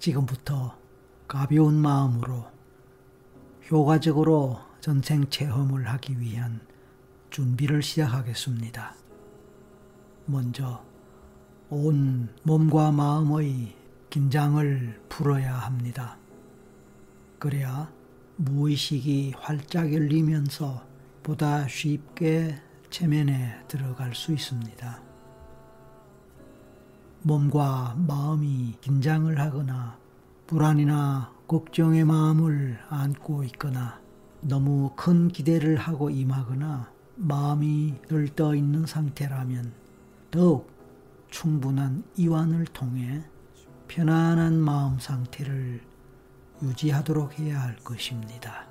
지금부터 가벼운 마음으로 효과적으로 전생 체험을 하기 위한 준비를 시작하겠습니다. 먼저 온 몸과 마음의 긴장을 풀어야 합니다. 그래야 무의식이 활짝 열리면서 보다 쉽게 체면에 들어갈 수 있습니다. 몸과 마음이 긴장을 하거나 불안이나 걱정의 마음을 안고 있거나 너무 큰 기대를 하고 임하거나 마음이 들떠 있는 상태라면 더욱 충분한 이완을 통해 편안한 마음 상태를 유지하도록 해야 할 것입니다.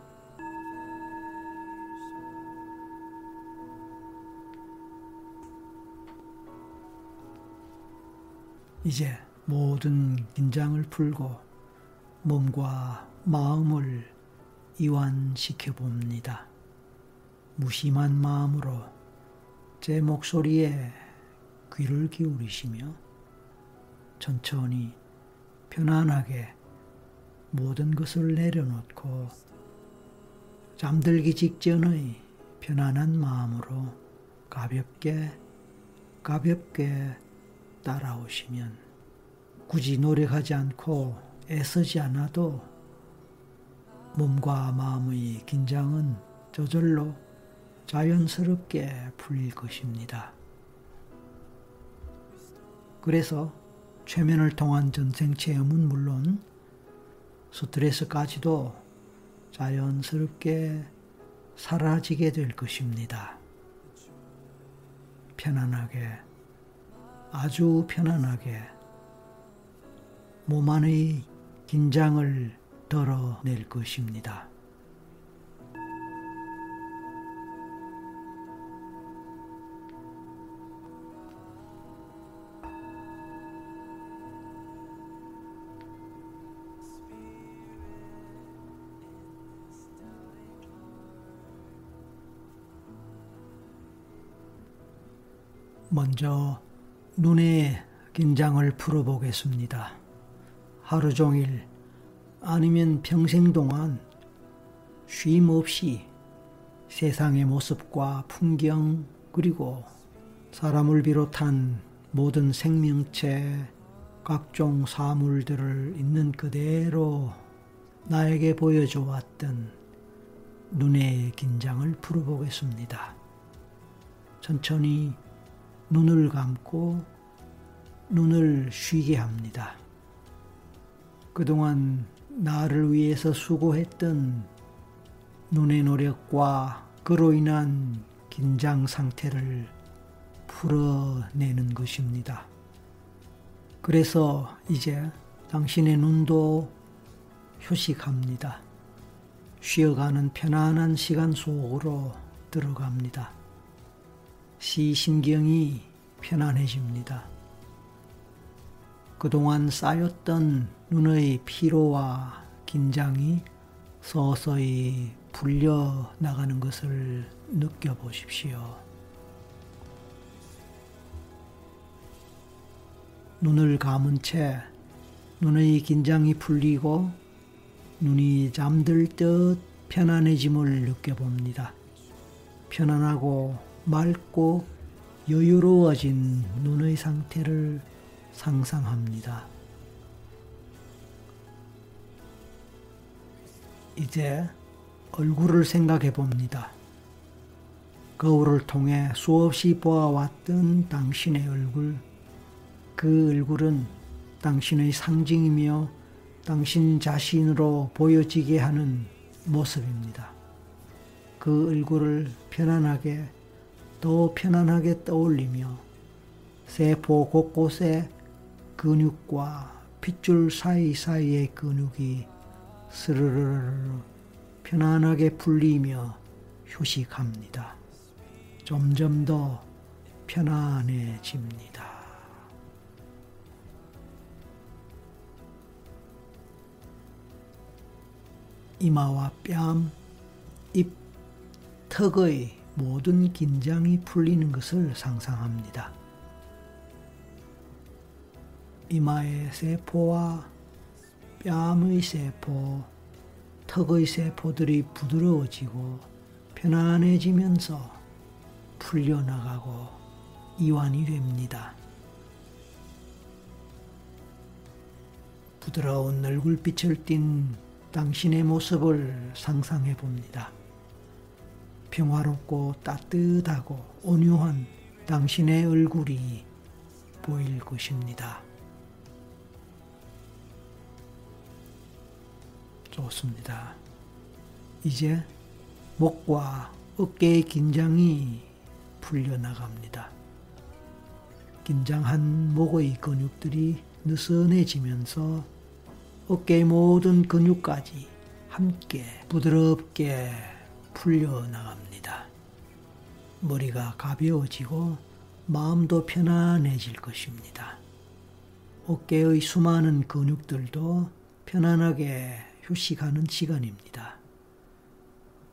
이제 모든 긴장을 풀고 몸과 마음을 이완시켜 봅니다. 무심한 마음으로 제 목소리에 귀를 기울이시며 천천히 편안하게 모든 것을 내려놓고 잠들기 직전의 편안한 마음으로 가볍게 가볍게 따라오시면 굳이 노력하지 않고 애쓰지 않아도 몸과 마음의 긴장은 저절로 자연스럽게 풀릴 것입니다. 그래서 최면을 통한 전생 체험은 물론 스트레스까지도 자연스럽게 사라지게 될 것입니다. 편안하게 아주 편안하게 몸 안의 긴장을 덜어낼 것입니다. 먼저 눈의 긴장을 풀어보겠습니다. 하루 종일 아니면 평생 동안 쉼 없이 세상의 모습과 풍경 그리고 사람을 비롯한 모든 생명체, 각종 사물들을 있는 그대로 나에게 보여줘 왔던 눈의 긴장을 풀어보겠습니다. 천천히 눈을 감고 눈을 쉬게 합니다. 그동안 나를 위해서 수고했던 눈의 노력과 그로 인한 긴장 상태를 풀어내는 것입니다. 그래서 이제 당신의 눈도 휴식합니다. 쉬어가는 편안한 시간 속으로 들어갑니다. 시신경이 편안해집니다. 그동안 쌓였던 눈의 피로와 긴장이 서서히 풀려 나가는 것을 느껴보십시오. 눈을 감은 채 눈의 긴장이 풀리고 눈이 잠들 듯 편안해짐을 느껴봅니다. 편안하고 맑고 여유로워진 눈의 상태를 상상합니다. 이제 얼굴을 생각해 봅니다. 거울을 통해 수없이 보아왔던 당신의 얼굴, 그 얼굴은 당신의 상징이며 당신 자신으로 보여지게 하는 모습입니다. 그 얼굴을 편안하게 더 편안하게 떠올리며 세포 곳곳에 근육과 핏줄 사이사이의 근육이 스르르르 편안하게 풀리며 휴식합니다. 점점 더 편안해집니다. 이마와 뺨, 입, 턱의 모든 긴장이 풀리는 것을 상상합니다. 이마의 세포와 뺨의 세포, 턱의 세포들이 부드러워지고 편안해지면서 풀려나가고 이완이 됩니다. 부드러운 얼굴빛을 띤 당신의 모습을 상상해 봅니다. 평화롭고 따뜻하고 온유한 당신의 얼굴이 보일 것입니다. 좋습니다. 이제 목과 어깨의 긴장이 풀려나갑니다. 긴장한 목의 근육들이 느슨해지면서 어깨의 모든 근육까지 함께 부드럽게 풀려나갑니다. 머리가 가벼워지고 마음도 편안해질 것입니다. 어깨의 수많은 근육들도 편안하게 휴식하는 시간입니다.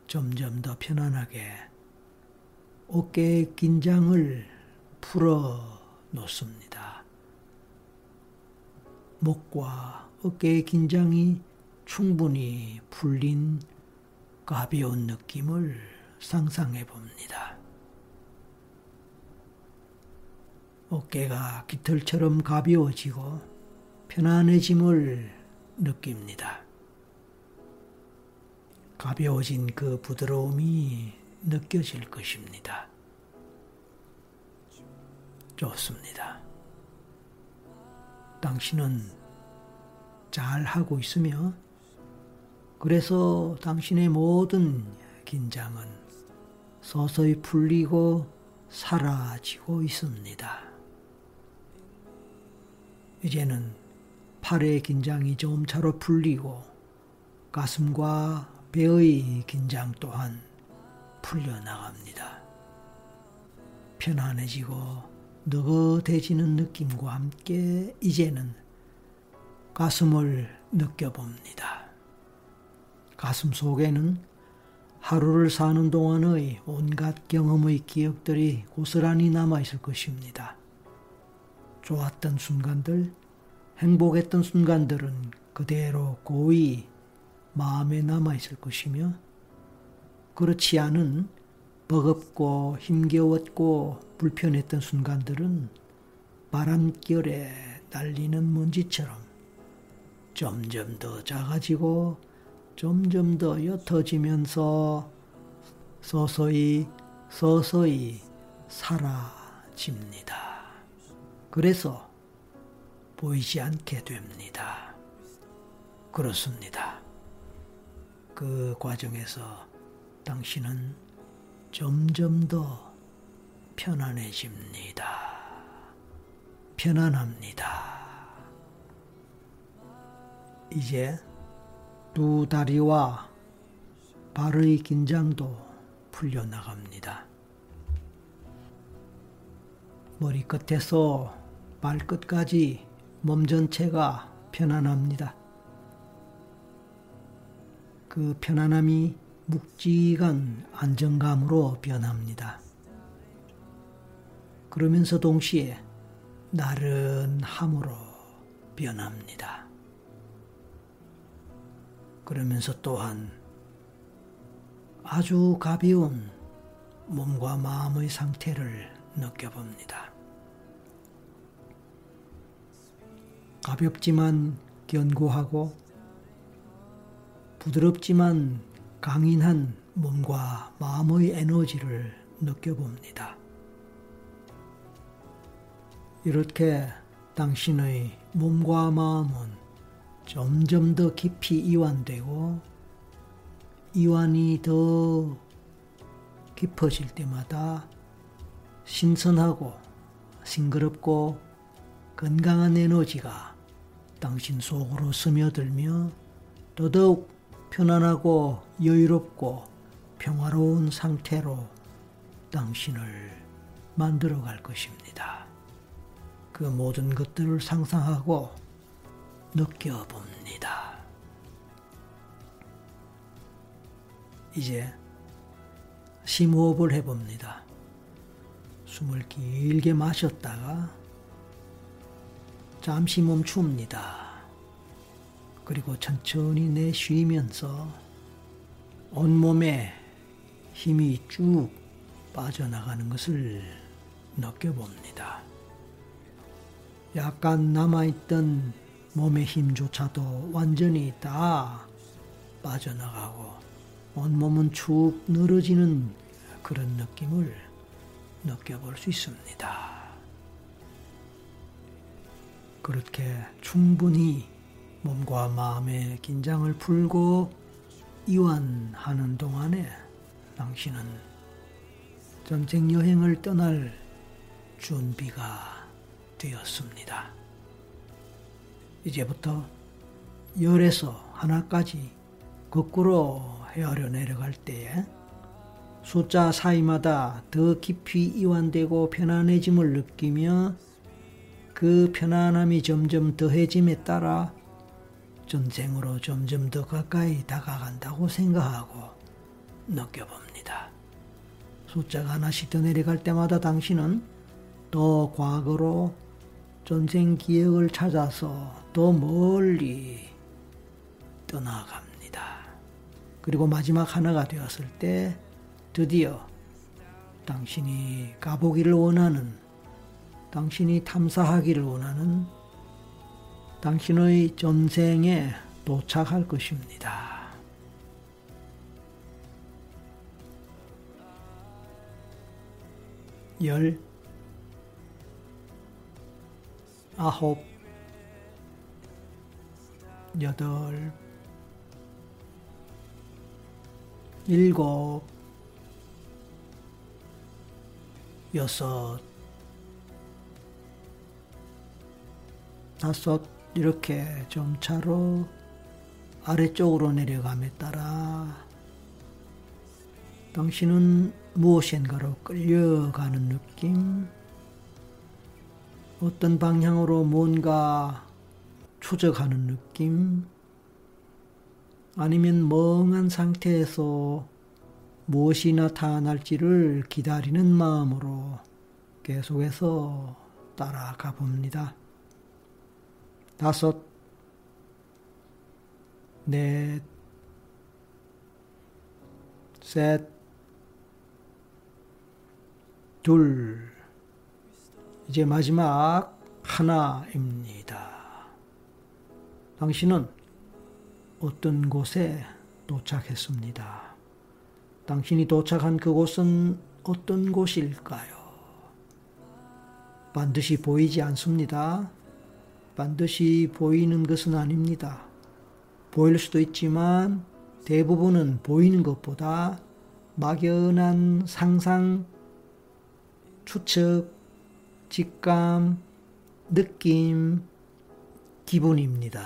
점점 더 편안하게 어깨의 긴장을 풀어 놓습니다. 목과 어깨의 긴장이 충분히 풀린 가벼운 느낌을 상상해 봅니다. 어깨가 깃털처럼 가벼워지고 편안해짐을 느낍니다. 가벼워진 그 부드러움이 느껴질 것입니다. 좋습니다. 당신은 잘 하고 있으며 그래서 당신의 모든 긴장은 서서히 풀리고 사라지고 있습니다. 이제는 팔의 긴장이 점차로 풀리고 가슴과 배의 긴장 또한 풀려나갑니다. 편안해지고 느긋해지는 느낌과 함께 이제는 가슴을 느껴봅니다. 가슴 속에는 하루를 사는 동안의 온갖 경험의 기억들이 고스란히 남아 있을 것입니다. 좋았던 순간들, 행복했던 순간들은 그대로 고이 마음에 남아 있을 것이며, 그렇지 않은 버겁고 힘겨웠고 불편했던 순간들은 바람결에 날리는 먼지처럼 점점 더 작아지고 점점 더 옅어지면서 서서히 서서히 사라집니다. 그래서 보이지 않게 됩니다. 그렇습니다. 그 과정에서 당신은 점점 더 편안해집니다. 편안합니다. 이제 두 다리와 발의 긴장도 풀려나갑니다. 머리끝에서 발끝까지 몸 전체가 편안합니다. 그 편안함이 묵직한 안정감으로 변합니다. 그러면서 동시에 나른함으로 변합니다. 그러면서 또한 아주 가벼운 몸과 마음의 상태를 느껴봅니다. 가볍지만 견고하고 부드럽지만 강인한 몸과 마음의 에너지를 느껴봅니다. 이렇게 당신의 몸과 마음은 점점 더 깊이 이완되고 이완이 더 깊어질 때마다 신선하고 싱그럽고 건강한 에너지가 당신 속으로 스며들며 더더욱 편안하고 여유롭고 평화로운 상태로 당신을 만들어 갈 것입니다. 그 모든 것들을 상상하고 느껴봅니다. 이제 심호흡을 해봅니다. 숨을 길게 마셨다가 잠시 멈춥니다. 그리고 천천히 내쉬면서 온몸에 힘이 쭉 빠져나가는 것을 느껴봅니다. 약간 남아있던 몸의 힘조차도 완전히 다 빠져나가고 온몸은 축 늘어지는 그런 느낌을 느껴볼 수 있습니다. 그렇게 충분히 몸과 마음의 긴장을 풀고 이완하는 동안에 당신은 전쟁 여행을 떠날 준비가 되었습니다. 이제부터 열에서 하나까지 거꾸로 헤아려 내려갈 때에 숫자 사이마다 더 깊이 이완되고 편안해짐을 느끼며 그 편안함이 점점 더해짐에 따라 전쟁으로 점점 더 가까이 다가간다고 생각하고 느껴봅니다. 숫자가 하나씩 더 내려갈 때마다 당신은 더 과거로 전쟁 기억을 찾아서 더 멀리 떠나갑니다. 그리고 마지막 하나가 되었을 때 드디어 당신이 가보기를 원하는, 당신이 탐사하기를 원하는 당신의 전생에 도착할 것입니다. 열 아홉 여덟 일곱 여섯 다섯 이렇게 점차로 아래쪽으로 내려감에 따라 당신은 무엇인가로 끌려가는 느낌, 어떤 방향으로 뭔가 추적하는 느낌, 아니면 멍한 상태에서 무엇이 나타날지를 기다리는 마음으로 계속해서 따라가 봅니다. 다섯, 넷, 셋, 둘, 이제 마지막 하나입니다. 당신은 어떤 곳에 도착했습니다. 당신이 도착한 그곳은 어떤 곳일까요? 반드시 보이지 않습니다. 반드시 보이는 것은 아닙니다. 보일 수도 있지만 대부분은 보이는 것보다 막연한 상상, 추측, 직감, 느낌, 기분입니다.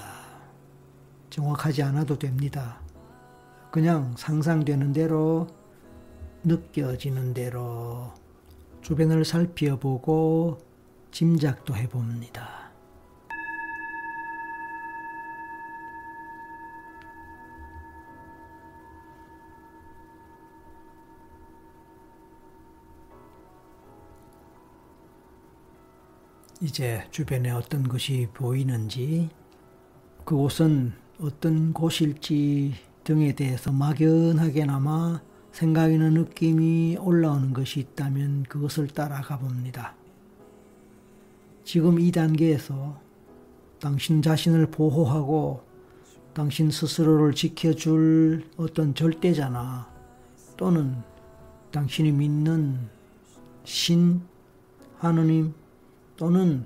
정확하지 않아도 됩니다. 그냥 상상되는 대로, 느껴지는 대로 주변을 살펴보고 짐작도 해봅니다. 이제 주변에 어떤 것이 보이는지, 그곳은 어떤 곳일지 등에 대해서 막연하게나마 생각이나 느낌이 올라오는 것이 있다면 그것을 따라가 봅니다. 지금 이 단계에서 당신 자신을 보호하고 당신 스스로를 지켜줄 어떤 절대자나 또는 당신이 믿는 신, 하느님, 또는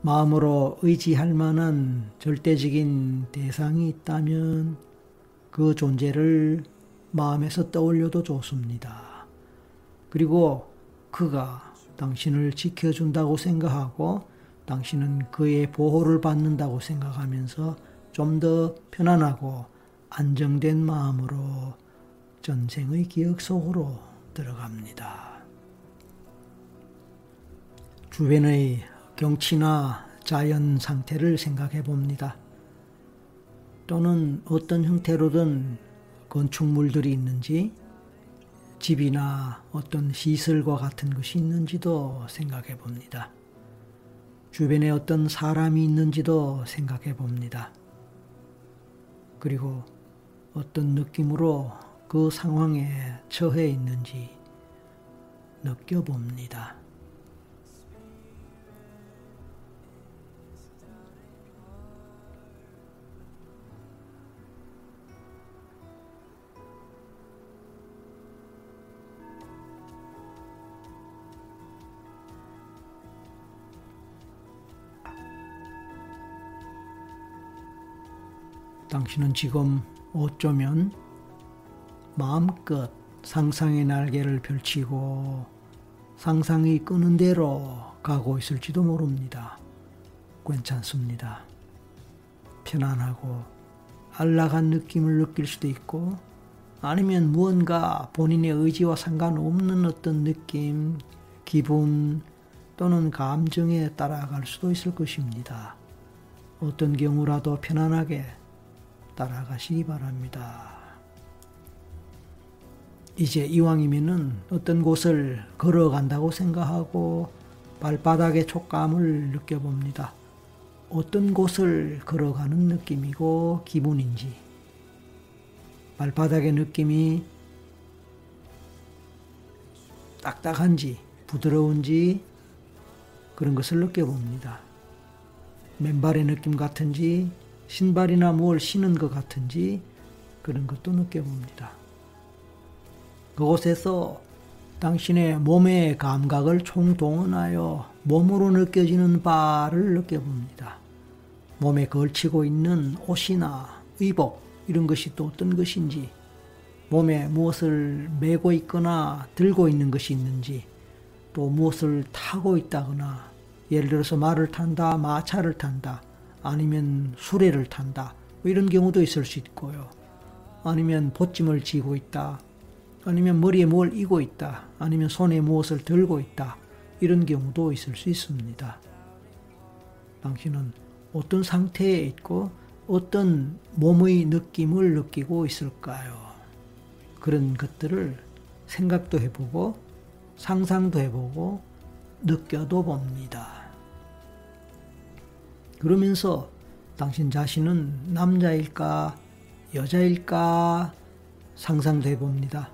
마음으로 의지할 만한 절대적인 대상이 있다면 그 존재를 마음에서 떠올려도 좋습니다. 그리고 그가 당신을 지켜준다고 생각하고 당신은 그의 보호를 받는다고 생각하면서 좀 더 편안하고 안정된 마음으로 전생의 기억 속으로 들어갑니다. 주변의 경치나 자연 상태를 생각해 봅니다. 또는 어떤 형태로든 건축물들이 있는지 집이나 어떤 시설과 같은 것이 있는지도 생각해 봅니다. 주변에 어떤 사람이 있는지도 생각해 봅니다. 그리고 어떤 느낌으로 그 상황에 처해 있는지 느껴봅니다. 당신은 지금 어쩌면 마음껏 상상의 날개를 펼치고 상상이 끄는 대로 가고 있을지도 모릅니다. 괜찮습니다. 편안하고 안락한 느낌을 느낄 수도 있고 아니면 무언가 본인의 의지와 상관없는 어떤 느낌, 기분 또는 감정에 따라갈 수도 있을 것입니다. 어떤 경우라도 편안하게 따라가시기 바랍니다. 이제 이왕이면은 어떤 곳을 걸어간다고 생각하고 발바닥의 촉감을 느껴봅니다. 어떤 곳을 걸어가는 느낌이고 기분인지 발바닥의 느낌이 딱딱한지 부드러운지 그런 것을 느껴봅니다. 맨발의 느낌 같은지 신발이나 뭘 신은 것 같은지 그런 것도 느껴봅니다. 그곳에서 당신의 몸의 감각을 총동원하여 몸으로 느껴지는 바를 느껴봅니다. 몸에 걸치고 있는 옷이나 의복 이런 것이 또 어떤 것인지 몸에 무엇을 메고 있거나 들고 있는 것이 있는지 또 무엇을 타고 있다거나 예를 들어서 말을 탄다 마차를 탄다 아니면 수레를 탄다. 뭐 이런 경우도 있을 수 있고요. 아니면 보찜을 쥐고 있다. 아니면 머리에 뭘 이고 있다. 아니면 손에 무엇을 들고 있다. 이런 경우도 있을 수 있습니다. 당신은 어떤 상태에 있고 어떤 몸의 느낌을 느끼고 있을까요? 그런 것들을 생각도 해보고 상상도 해보고 느껴도 봅니다. 그러면서 당신 자신은 남자일까, 여자일까 상상도 해봅니다.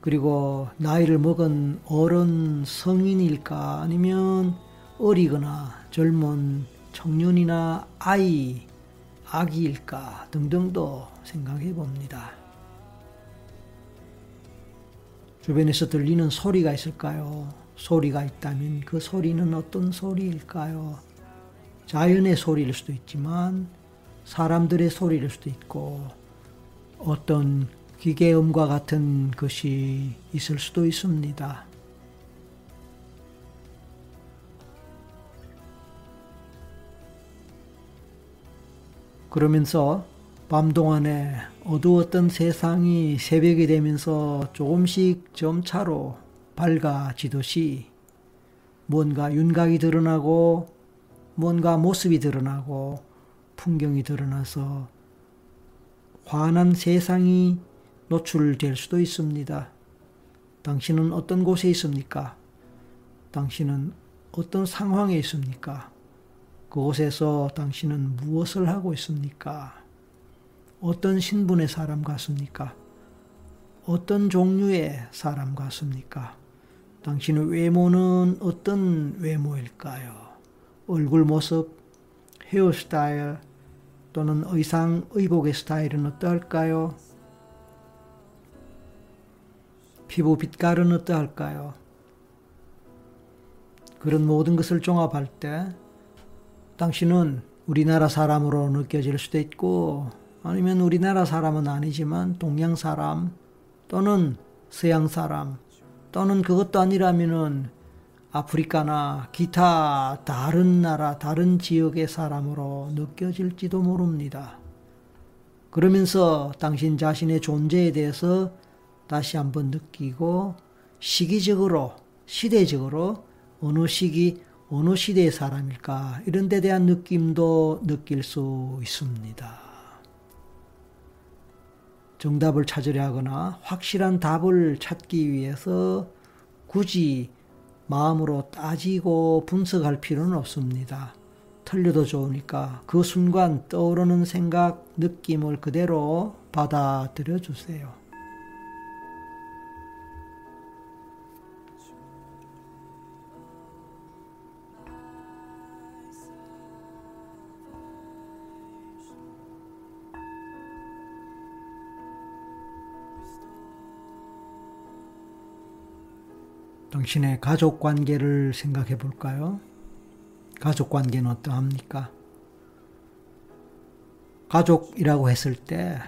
그리고 나이를 먹은 어른 성인일까 아니면 어리거나 젊은 청년이나 아이, 아기일까 등등도 생각해 봅니다. 주변에서 들리는 소리가 있을까요? 소리가 있다면 그 소리는 어떤 소리일까요? 자연의 소리일 수도 있지만 사람들의 소리일 수도 있고 어떤 기계음과 같은 것이 있을 수도 있습니다. 그러면서 밤 동안에 어두웠던 세상이 새벽이 되면서 조금씩 점차로 밝아지듯이 뭔가 윤곽이 드러나고 뭔가 모습이 드러나고 풍경이 드러나서 환한 세상이 노출될 수도 있습니다. 당신은 어떤 곳에 있습니까? 당신은 어떤 상황에 있습니까? 그곳에서 당신은 무엇을 하고 있습니까? 어떤 신분의 사람 같습니까? 어떤 종류의 사람 같습니까? 당신의 외모는 어떤 외모일까요? 얼굴 모습, 헤어스타일 또는 의상, 의복의 스타일은 어떠할까요? 피부 빛깔은 어떠할까요? 그런 모든 것을 종합할 때 당신은 우리나라 사람으로 느껴질 수도 있고 아니면 우리나라 사람은 아니지만 동양 사람 또는 서양 사람 또는 그것도 아니라면은 아프리카나 기타 다른 나라, 다른 지역의 사람으로 느껴질지도 모릅니다. 그러면서 당신 자신의 존재에 대해서 다시 한번 느끼고 시기적으로, 시대적으로 어느 시기, 어느 시대의 사람일까 이런 데 대한 느낌도 느낄 수 있습니다. 정답을 찾으려 하거나 확실한 답을 찾기 위해서 굳이 마음으로 따지고 분석할 필요는 없습니다. 틀려도 좋으니까 그 순간 떠오르는 생각, 느낌을 그대로 받아들여 주세요. 당신의 가족 관계를 생각해 볼까요? 가족 관계는 어떠합니까? 가족이라고 했을 때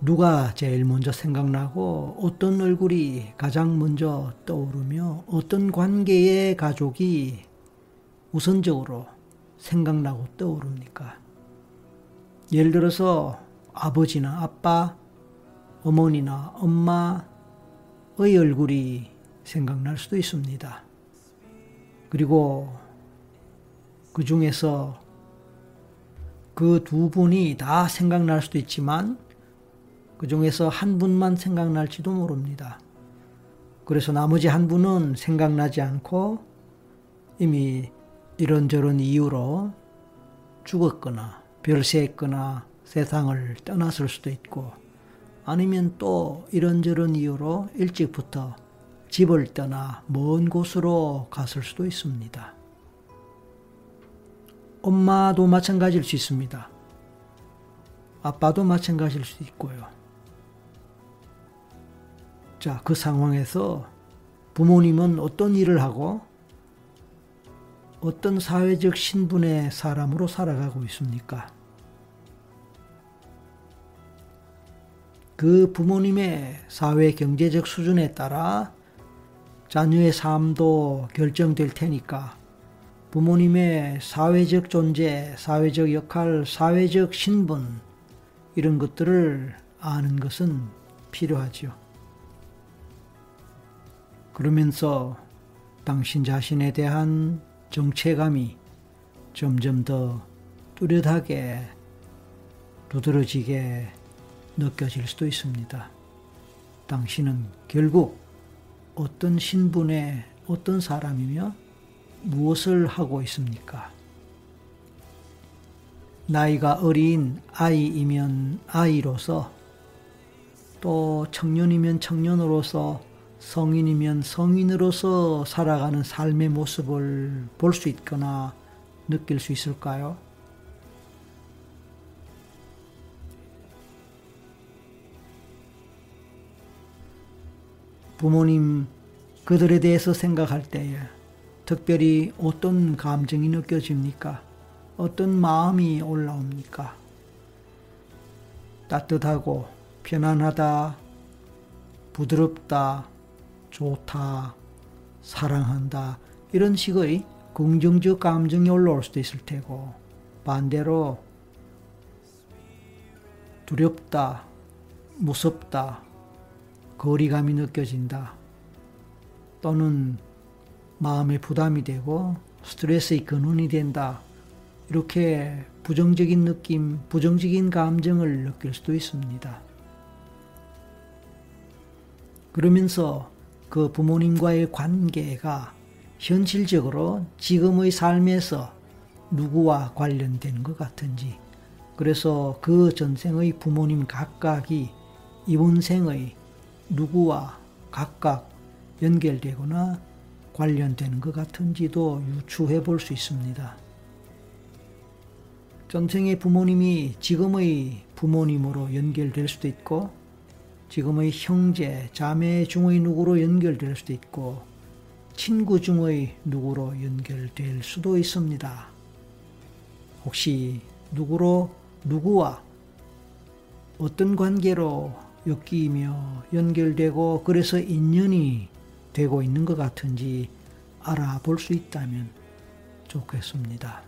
누가 제일 먼저 생각나고 어떤 얼굴이 가장 먼저 떠오르며 어떤 관계의 가족이 우선적으로 생각나고 떠오릅니까? 예를 들어서 아버지나 아빠, 어머니나 엄마의 얼굴이 생각날 수도 있습니다. 그리고 그 중에서 그 두 분이 다 생각날 수도 있지만 그 중에서 한 분만 생각날지도 모릅니다. 그래서 나머지 한 분은 생각나지 않고 이미 이런저런 이유로 죽었거나 별세했거나 세상을 떠났을 수도 있고 아니면 또 이런저런 이유로 일찍부터 집을 떠나 먼 곳으로 갔을 수도 있습니다. 엄마도 마찬가지일 수 있습니다. 아빠도 마찬가지일 수 있고요. 자, 그 상황에서 부모님은 어떤 일을 하고 어떤 사회적 신분의 사람으로 살아가고 있습니까? 그 부모님의 사회 경제적 수준에 따라 자녀의 삶도 결정될 테니까 부모님의 사회적 존재, 사회적 역할, 사회적 신분, 이런 것들을 아는 것은 필요하지요. 그러면서 당신 자신에 대한 정체감이 점점 더 뚜렷하게 두드러지게 느껴질 수도 있습니다. 당신은 결국 어떤 신분의 어떤 사람이며 무엇을 하고 있습니까? 나이가 어린 아이이면 아이로서 또 청년이면 청년으로서 성인이면 성인으로서 살아가는 삶의 모습을 볼 수 있거나 느낄 수 있을까요? 부모님 그들에 대해서 생각할 때에 특별히 어떤 감정이 느껴집니까? 어떤 마음이 올라옵니까? 따뜻하고 편안하다, 부드럽다, 좋다, 사랑한다, 이런 식의 긍정적 감정이 올라올 수도 있을 테고, 반대로 두렵다, 무섭다, 거리감이 느껴진다, 또는 마음의 부담이 되고 스트레스의 근원이 된다. 이렇게 부정적인 느낌, 부정적인 감정을 느낄 수도 있습니다. 그러면서 그 부모님과의 관계가 현실적으로 지금의 삶에서 누구와 관련된 것 같은지, 그래서 그 전생의 부모님 각각이 이번 생의 누구와 각각 연결되거나 관련되는 것 같은지도 유추해 볼 수 있습니다. 전생의 부모님이 지금의 부모님으로 연결될 수도 있고, 지금의 형제, 자매 중의 누구로 연결될 수도 있고, 친구 중의 누구로 연결될 수도 있습니다. 혹시 누구로, 누구와 어떤 관계로 엮이며 연결되고, 그래서 인연이 되고 있는 것 같은지 알아볼 수 있다면 좋겠습니다.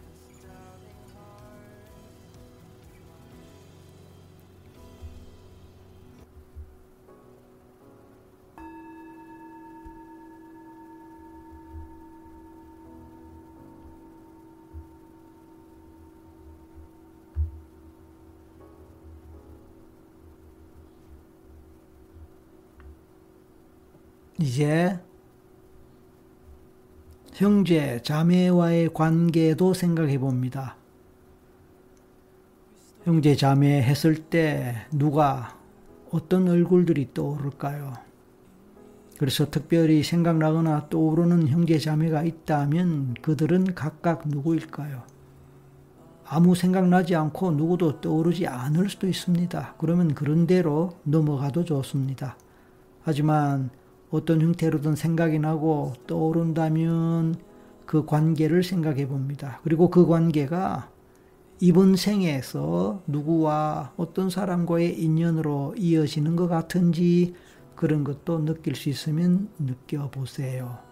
이제 형제, 자매와의 관계도 생각해 봅니다. 형제 자매 했을 때 누가 어떤 얼굴들이 떠오를까요? 그래서 특별히 생각나거나 떠오르는 형제 자매가 있다면 그들은 각각 누구일까요? 아무 생각나지 않고 누구도 떠오르지 않을 수도 있습니다. 그러면 그런 대로 넘어가도 좋습니다. 하지만 어떤 형태로든 생각이 나고 떠오른다면 그 관계를 생각해 봅니다. 그리고 그 관계가 이번 생에서 누구와 어떤 사람과의 인연으로 이어지는 것 같은지 그런 것도 느낄 수 있으면 느껴보세요.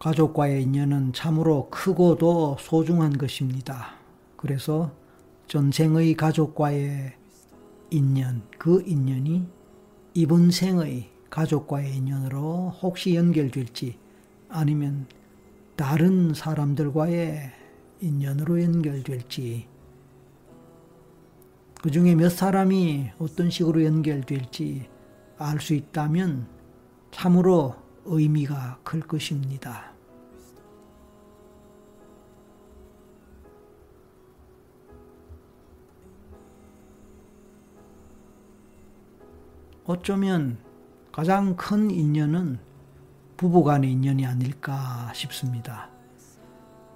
가족과의 인연은 참으로 크고도 소중한 것입니다. 그래서 전생의 가족과의 인연, 그 인연이 이번 생의 가족과의 인연으로 혹시 연결될지 아니면 다른 사람들과의 인연으로 연결될지 그 중에 몇 사람이 어떤 식으로 연결될지 알 수 있다면 참으로 의미가 클 것입니다. 어쩌면 가장 큰 인연은 부부 간의 인연이 아닐까 싶습니다.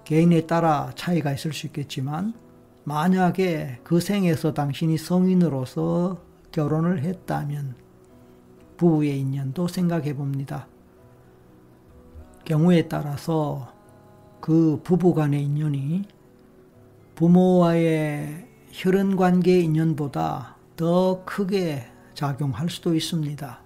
개인에 따라 차이가 있을 수 있겠지만, 만약에 그 생에서 당신이 성인으로서 결혼을 했다면, 부부의 인연도 생각해 봅니다. 경우에 따라서 그 부부 간의 인연이 부모와의 혈연 관계의 인연보다 더 크게 작용할 수도 있습니다.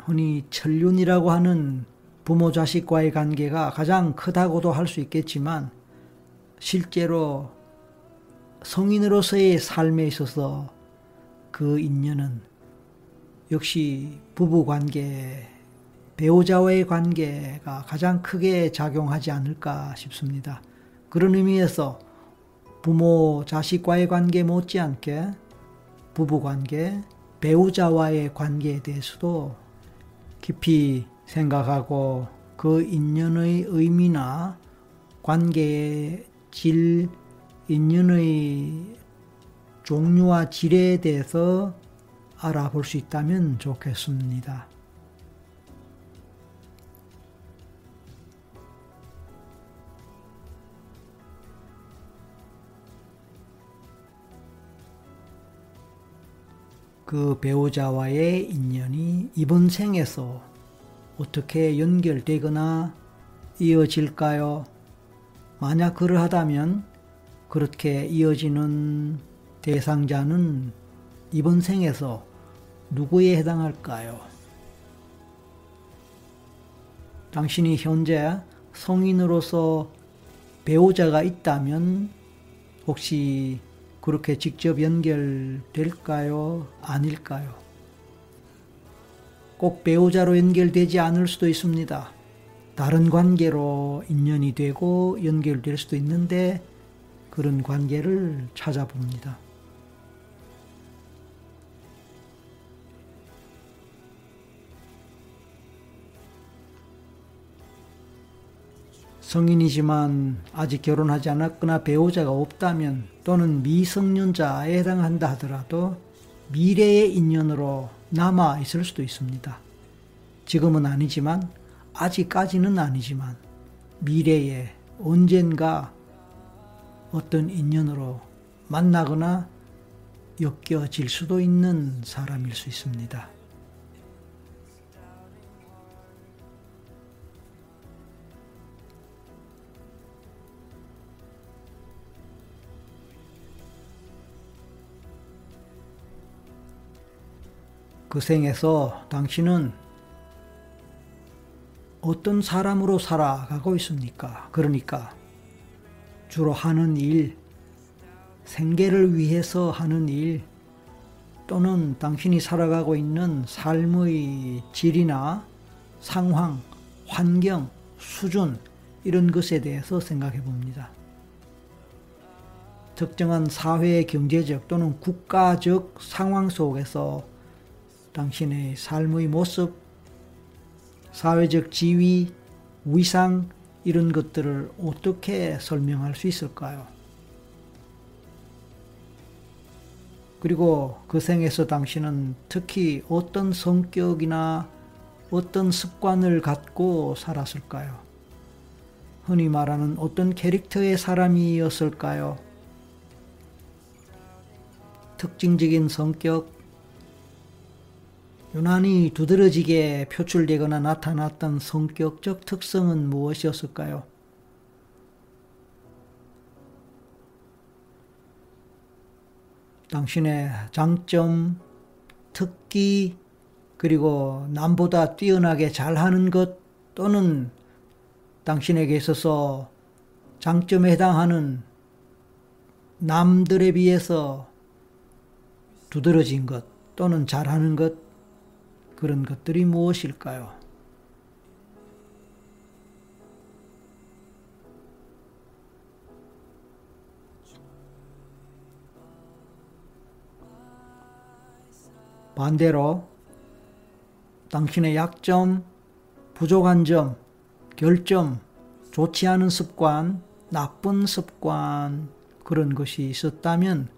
흔히 천륜이라고 하는 부모 자식과의 관계가 가장 크다고도 할 수 있겠지만 실제로 성인으로서의 삶에 있어서 그 인연은 역시 부부 관계, 배우자와의 관계가 가장 크게 작용하지 않을까 싶습니다. 그런 의미에서 부모, 자식과의 관계 못지않게 부부 관계, 배우자와의 관계에 대해서도 깊이 생각하고 그 인연의 의미나 관계의 질, 인연의 종류와 질에 대해서 알아볼 수 있다면 좋겠습니다. 그 배우자와의 인연이 이번 생에서 어떻게 연결되거나 이어질까요? 만약 그러하다면 그렇게 이어지는 대상자는 이번 생에서 누구에 해당할까요? 당신이 현재 성인으로서 배우자가 있다면 혹시 그렇게 직접 연결될까요? 아닐까요? 꼭 배우자로 연결되지 않을 수도 있습니다. 다른 관계로 인연이 되고 연결될 수도 있는데 그런 관계를 찾아봅니다. 성인이지만 아직 결혼하지 않았거나 배우자가 없다면 또는 미성년자에 해당한다 하더라도 미래의 인연으로 남아 있을 수도 있습니다. 지금은 아니지만 아직까지는 아니지만 미래에 언젠가 어떤 인연으로 만나거나 엮여질 수도 있는 사람일 수 있습니다. 그 생에서 당신은 어떤 사람으로 살아가고 있습니까? 그러니까 주로 하는 일, 생계를 위해서 하는 일, 또는 당신이 살아가고 있는 삶의 질이나 상황, 환경, 수준 이런 것에 대해서 생각해 봅니다. 특정한 사회 경제적 또는 국가적 상황 속에서 당신의 삶의 모습, 사회적 지위, 위상 이런 것들을 어떻게 설명할 수 있을까요? 그리고 그 생에서 당신은 특히 어떤 성격이나 어떤 습관을 갖고 살았을까요? 흔히 말하는 어떤 캐릭터의 사람이었을까요? 특징적인 성격, 유난히 두드러지게 표출되거나 나타났던 성격적 특성은 무엇이었을까요? 당신의 장점, 특기, 그리고 남보다 뛰어나게 잘하는 것 또는 당신에게 있어서 장점에 해당하는 남들에 비해서 두드러진 것 또는 잘하는 것 그런 것들이 무엇일까요? 반대로 당신의 약점, 부족한 점, 결점, 좋지 않은 습관, 나쁜 습관, 그런 것이 있었다면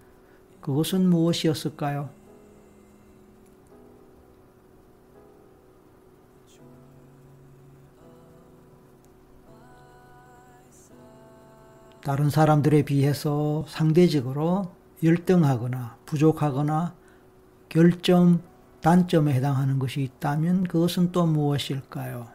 그것은 무엇이었을까요? 다른 사람들에 비해서 상대적으로 열등하거나 부족하거나 결점, 단점에 해당하는 것이 있다면 그것은 또 무엇일까요?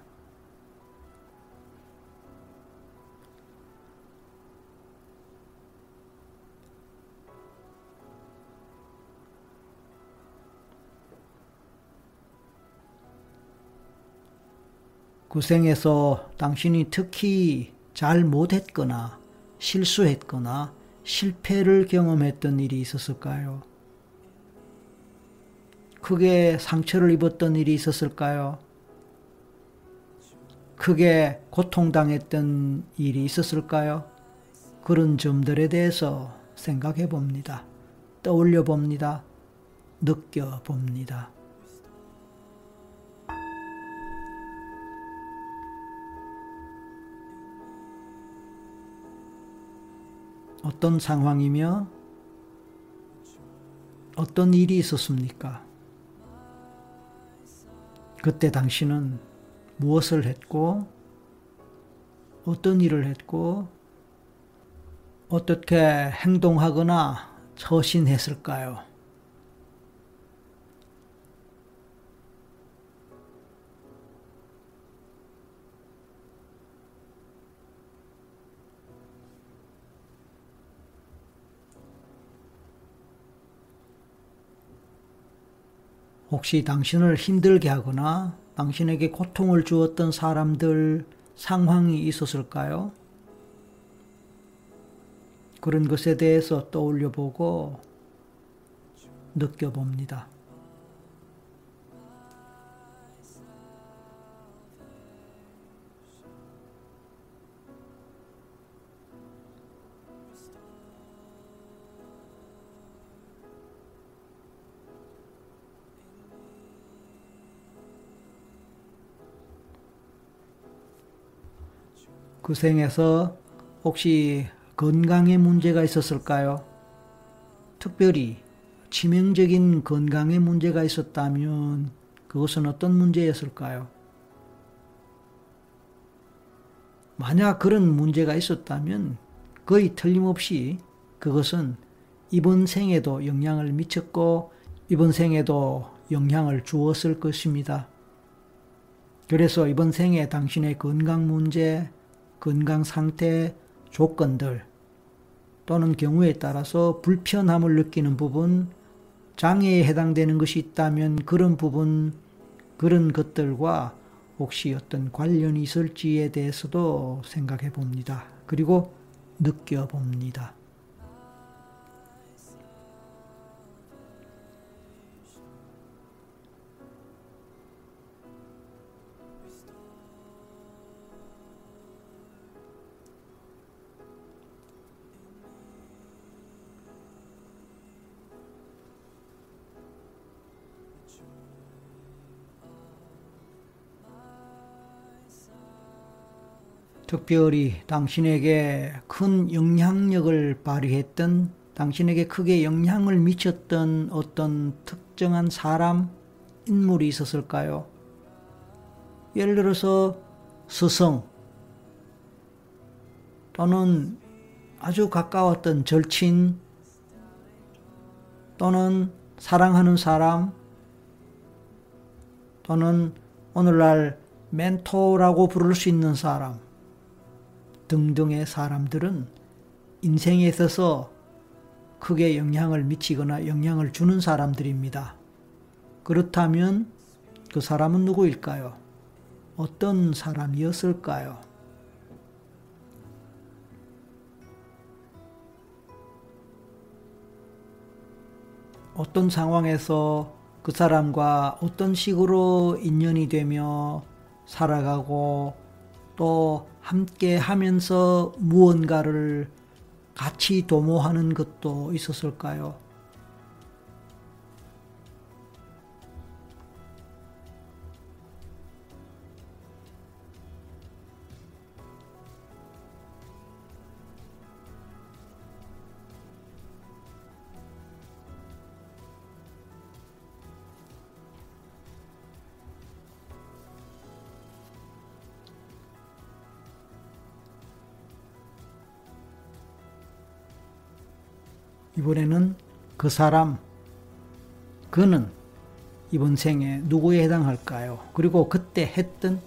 그 생에서 당신이 특히 잘 못했거나 실수했거나 실패를 경험했던 일이 있었을까요? 크게 상처를 입었던 일이 있었을까요? 크게 고통당했던 일이 있었을까요? 그런 점들에 대해서 생각해 봅니다. 떠올려 봅니다. 느껴 봅니다. 어떤 상황이며 어떤 일이 있었습니까? 그때 당신은 무엇을 했고 어떤 일을 했고 어떻게 행동하거나 처신했을까요? 혹시 당신을 힘들게 하거나 당신에게 고통을 주었던 사람들 상황이 있었을까요? 그런 것에 대해서 떠올려 보고 느껴봅니다. 그 생에서 혹시 건강에 문제가 있었을까요? 특별히 치명적인 건강에 문제가 있었다면 그것은 어떤 문제였을까요? 만약 그런 문제가 있었다면 거의 틀림없이 그것은 이번 생에도 영향을 미쳤고 이번 생에도 영향을 주었을 것입니다. 그래서 이번 생에 당신의 건강 문제, 건강 상태 조건들 또는 경우에 따라서 불편함을 느끼는 부분, 장애에 해당되는 것이 있다면 그런 부분, 그런 것들과 혹시 어떤 관련이 있을지에 대해서도 생각해 봅니다. 그리고 느껴 봅니다. 특별히 당신에게 큰 영향력을 발휘했던 당신에게 크게 영향을 미쳤던 어떤 특정한 사람, 인물이 있었을까요? 예를 들어서 스승 또는 아주 가까웠던 절친 또는 사랑하는 사람 또는 오늘날 멘토라고 부를 수 있는 사람 등등의 사람들은 인생에 있어서 크게 영향을 미치거나 영향을 주는 사람들입니다. 그렇다면 그 사람은 누구일까요? 어떤 사람이었을까요? 어떤 상황에서 그 사람과 어떤 식으로 인연이 되며 살아가고 또 함께 하면서 무언가를 같이 도모하는 것도 있었을까요? 이번에는 그 사람, 그는 이번 생에 누구에 해당할까요? 그리고 그때 했던,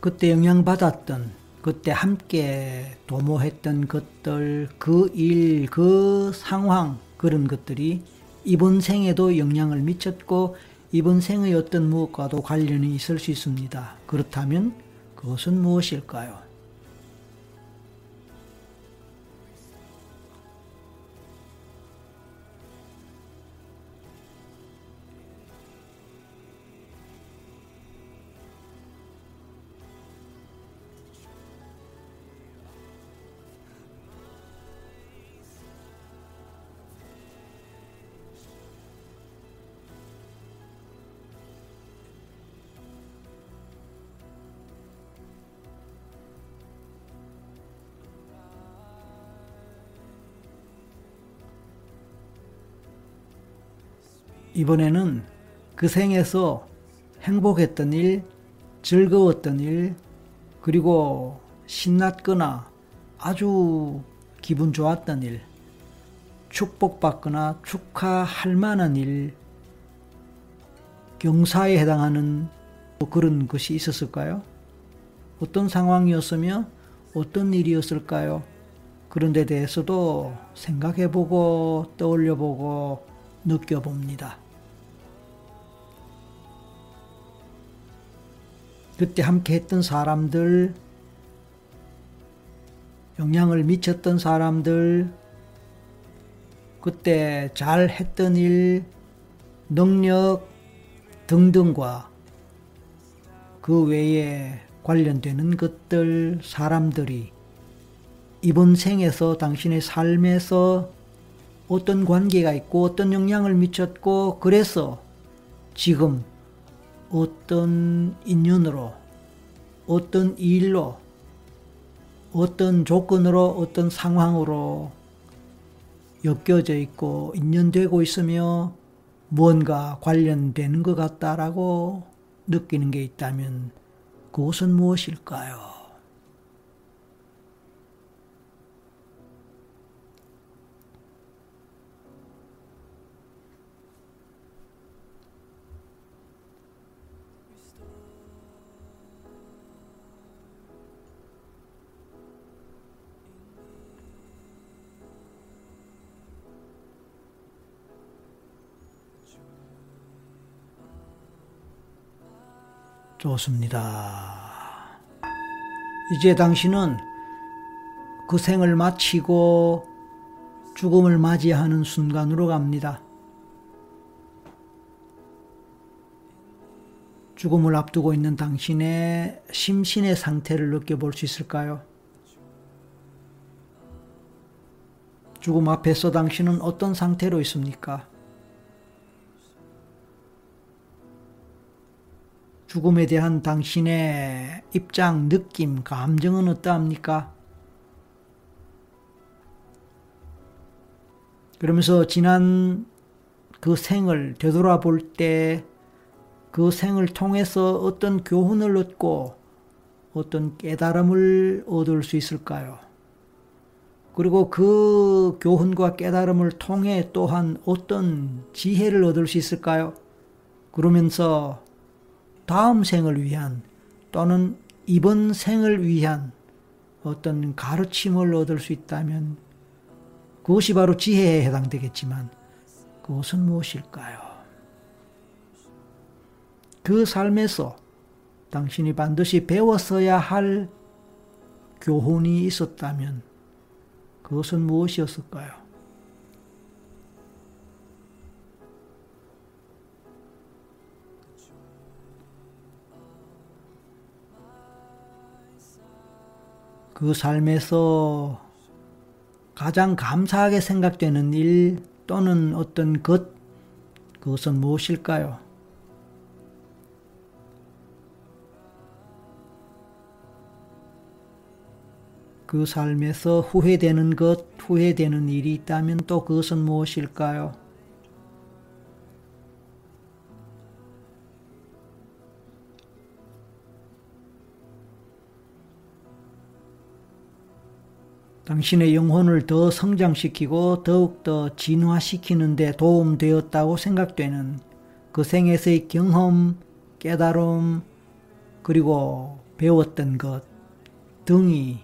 그때 영향받았던, 그때 함께 도모했던 것들, 그 일, 그 상황, 그런 것들이 이번 생에도 영향을 미쳤고, 이번 생의 어떤 무엇과도 관련이 있을 수 있습니다. 그렇다면 그것은 무엇일까요? 이번에는 그 생에서 행복했던 일, 즐거웠던 일, 그리고 신났거나 아주 기분 좋았던 일, 축복받거나 축하할 만한 일, 경사에 해당하는 뭐 그런 것이 있었을까요? 어떤 상황이었으며 어떤 일이었을까요? 그런 데 대해서도 생각해보고 떠올려보고 느껴봅니다. 그때 함께 했던 사람들, 영향을 미쳤던 사람들, 그때 잘 했던 일, 능력 등등과 그 외에 관련되는 것들, 사람들이 이번 생에서 당신의 삶에서 어떤 관계가 있고 어떤 영향을 미쳤고 그래서 지금 어떤 인연으로, 어떤 일로, 어떤 조건으로, 어떤 상황으로 엮여져 있고 인연되고 있으며 무언가 관련되는 것 같다라고 느끼는 게 있다면 그것은 무엇일까요? 좋습니다. 이제 당신은 그 생을 마치고 죽음을 맞이하는 순간으로 갑니다. 죽음을 앞두고 있는 당신의 심신의 상태를 느껴볼 수 있을까요? 죽음 앞에서 당신은 어떤 상태로 있습니까? 죽음에 대한 당신의 입장, 느낌, 감정은 어떠합니까? 그러면서 지난 그 생을 되돌아볼 때 그 생을 통해서 어떤 교훈을 얻고 어떤 깨달음을 얻을 수 있을까요? 그리고 그 교훈과 깨달음을 통해 또한 어떤 지혜를 얻을 수 있을까요? 그러면서 다음 생을 위한 또는 이번 생을 위한 어떤 가르침을 얻을 수 있다면 그것이 바로 지혜에 해당되겠지만 그것은 무엇일까요? 그 삶에서 당신이 반드시 배웠어야 할 교훈이 있었다면 그것은 무엇이었을까요? 그 삶에서 가장 감사하게 생각되는 일 또는 어떤 것, 그것은 무엇일까요? 그 삶에서 후회되는 것, 후회되는 일이 있다면 또 그것은 무엇일까요? 당신의 영혼을 더 성장시키고 더욱더 진화시키는 데 도움되었다고 생각되는 그 생에서의 경험, 깨달음, 그리고 배웠던 것 등이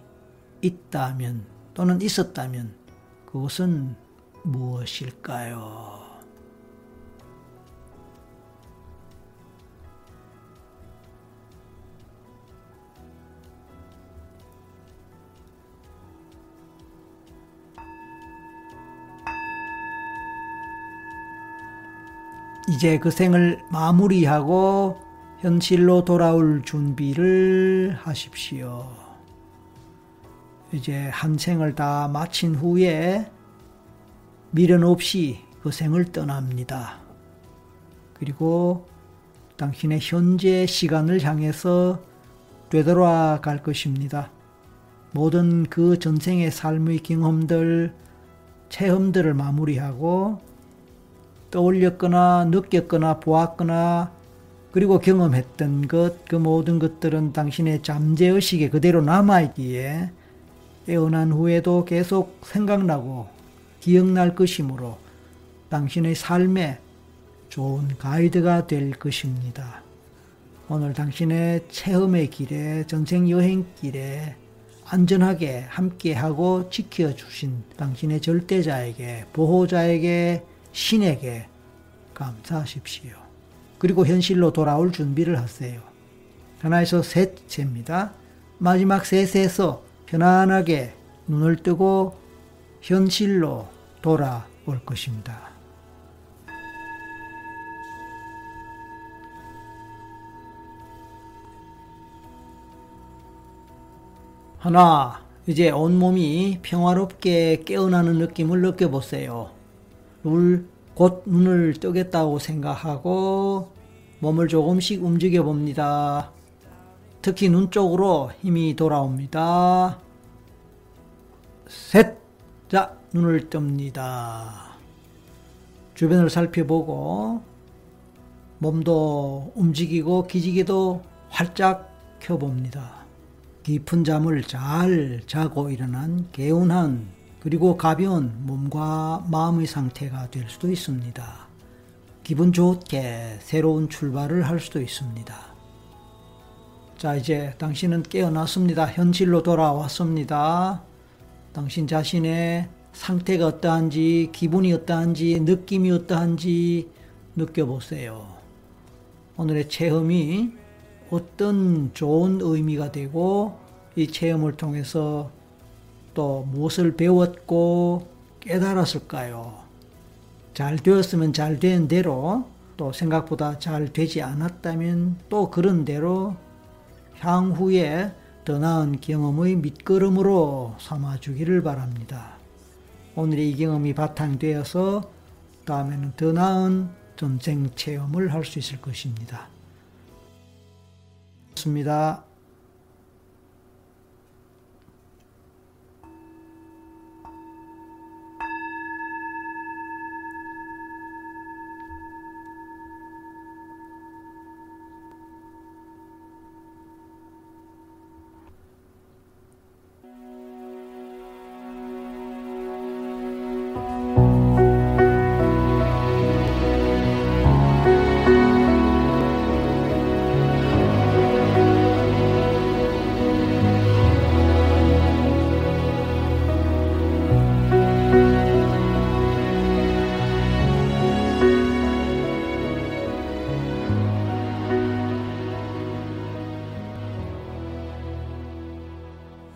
있다면 또는 있었다면 그것은 무엇일까요? 이제 그 생을 마무리하고 현실로 돌아올 준비를 하십시오. 이제 한 생을 다 마친 후에 미련 없이 그 생을 떠납니다. 그리고 당신의 현재 시간을 향해서 되돌아갈 것입니다. 모든 그 전생의 삶의 경험들, 체험들을 마무리하고 떠올렸거나 느꼈거나 보았거나 그리고 경험했던 것, 그 모든 것들은 당신의 잠재의식에 그대로 남아있기에 깨어난 후에도 계속 생각나고 기억날 것이므로 당신의 삶에 좋은 가이드가 될 것입니다. 오늘 당신의 체험의 길에, 전생 여행 길에 안전하게 함께하고 지켜주신 당신의 절대자에게, 보호자에게, 신에게 감사하십시오. 그리고 현실로 돌아올 준비를 하세요. 하나에서 셋째입니다. 마지막 셋에서 편안하게 눈을 뜨고 현실로 돌아올 것입니다. 하나, 이제 온몸이 평화롭게 깨어나는 느낌을 느껴보세요. 둘, 곧 눈을 뜨겠다고 생각하고 몸을 조금씩 움직여 봅니다. 특히 눈 쪽으로 힘이 돌아옵니다. 셋! 자, 눈을 뜹니다. 주변을 살펴보고 몸도 움직이고 기지개도 활짝 켜봅니다. 깊은 잠을 잘 자고 일어난 개운한 그리고 가벼운 몸과 마음의 상태가 될 수도 있습니다. 기분 좋게 새로운 출발을 할 수도 있습니다. 자, 이제 당신은 깨어났습니다. 현실로 돌아왔습니다. 당신 자신의 상태가 어떠한지, 기분이 어떠한지, 느낌이 어떠한지 느껴보세요. 오늘의 체험이 어떤 좋은 의미가 되고 이 체험을 통해서 또 무엇을 배웠고 깨달았을까요? 잘 되었으면 잘 된 대로 또 생각보다 잘 되지 않았다면 또 그런 대로 향후에 더 나은 경험의 밑거름으로 삼아주기를 바랍니다. 오늘의 이 경험이 바탕되어서 다음에는 더 나은 전생 체험을 할 수 있을 것입니다. 습니다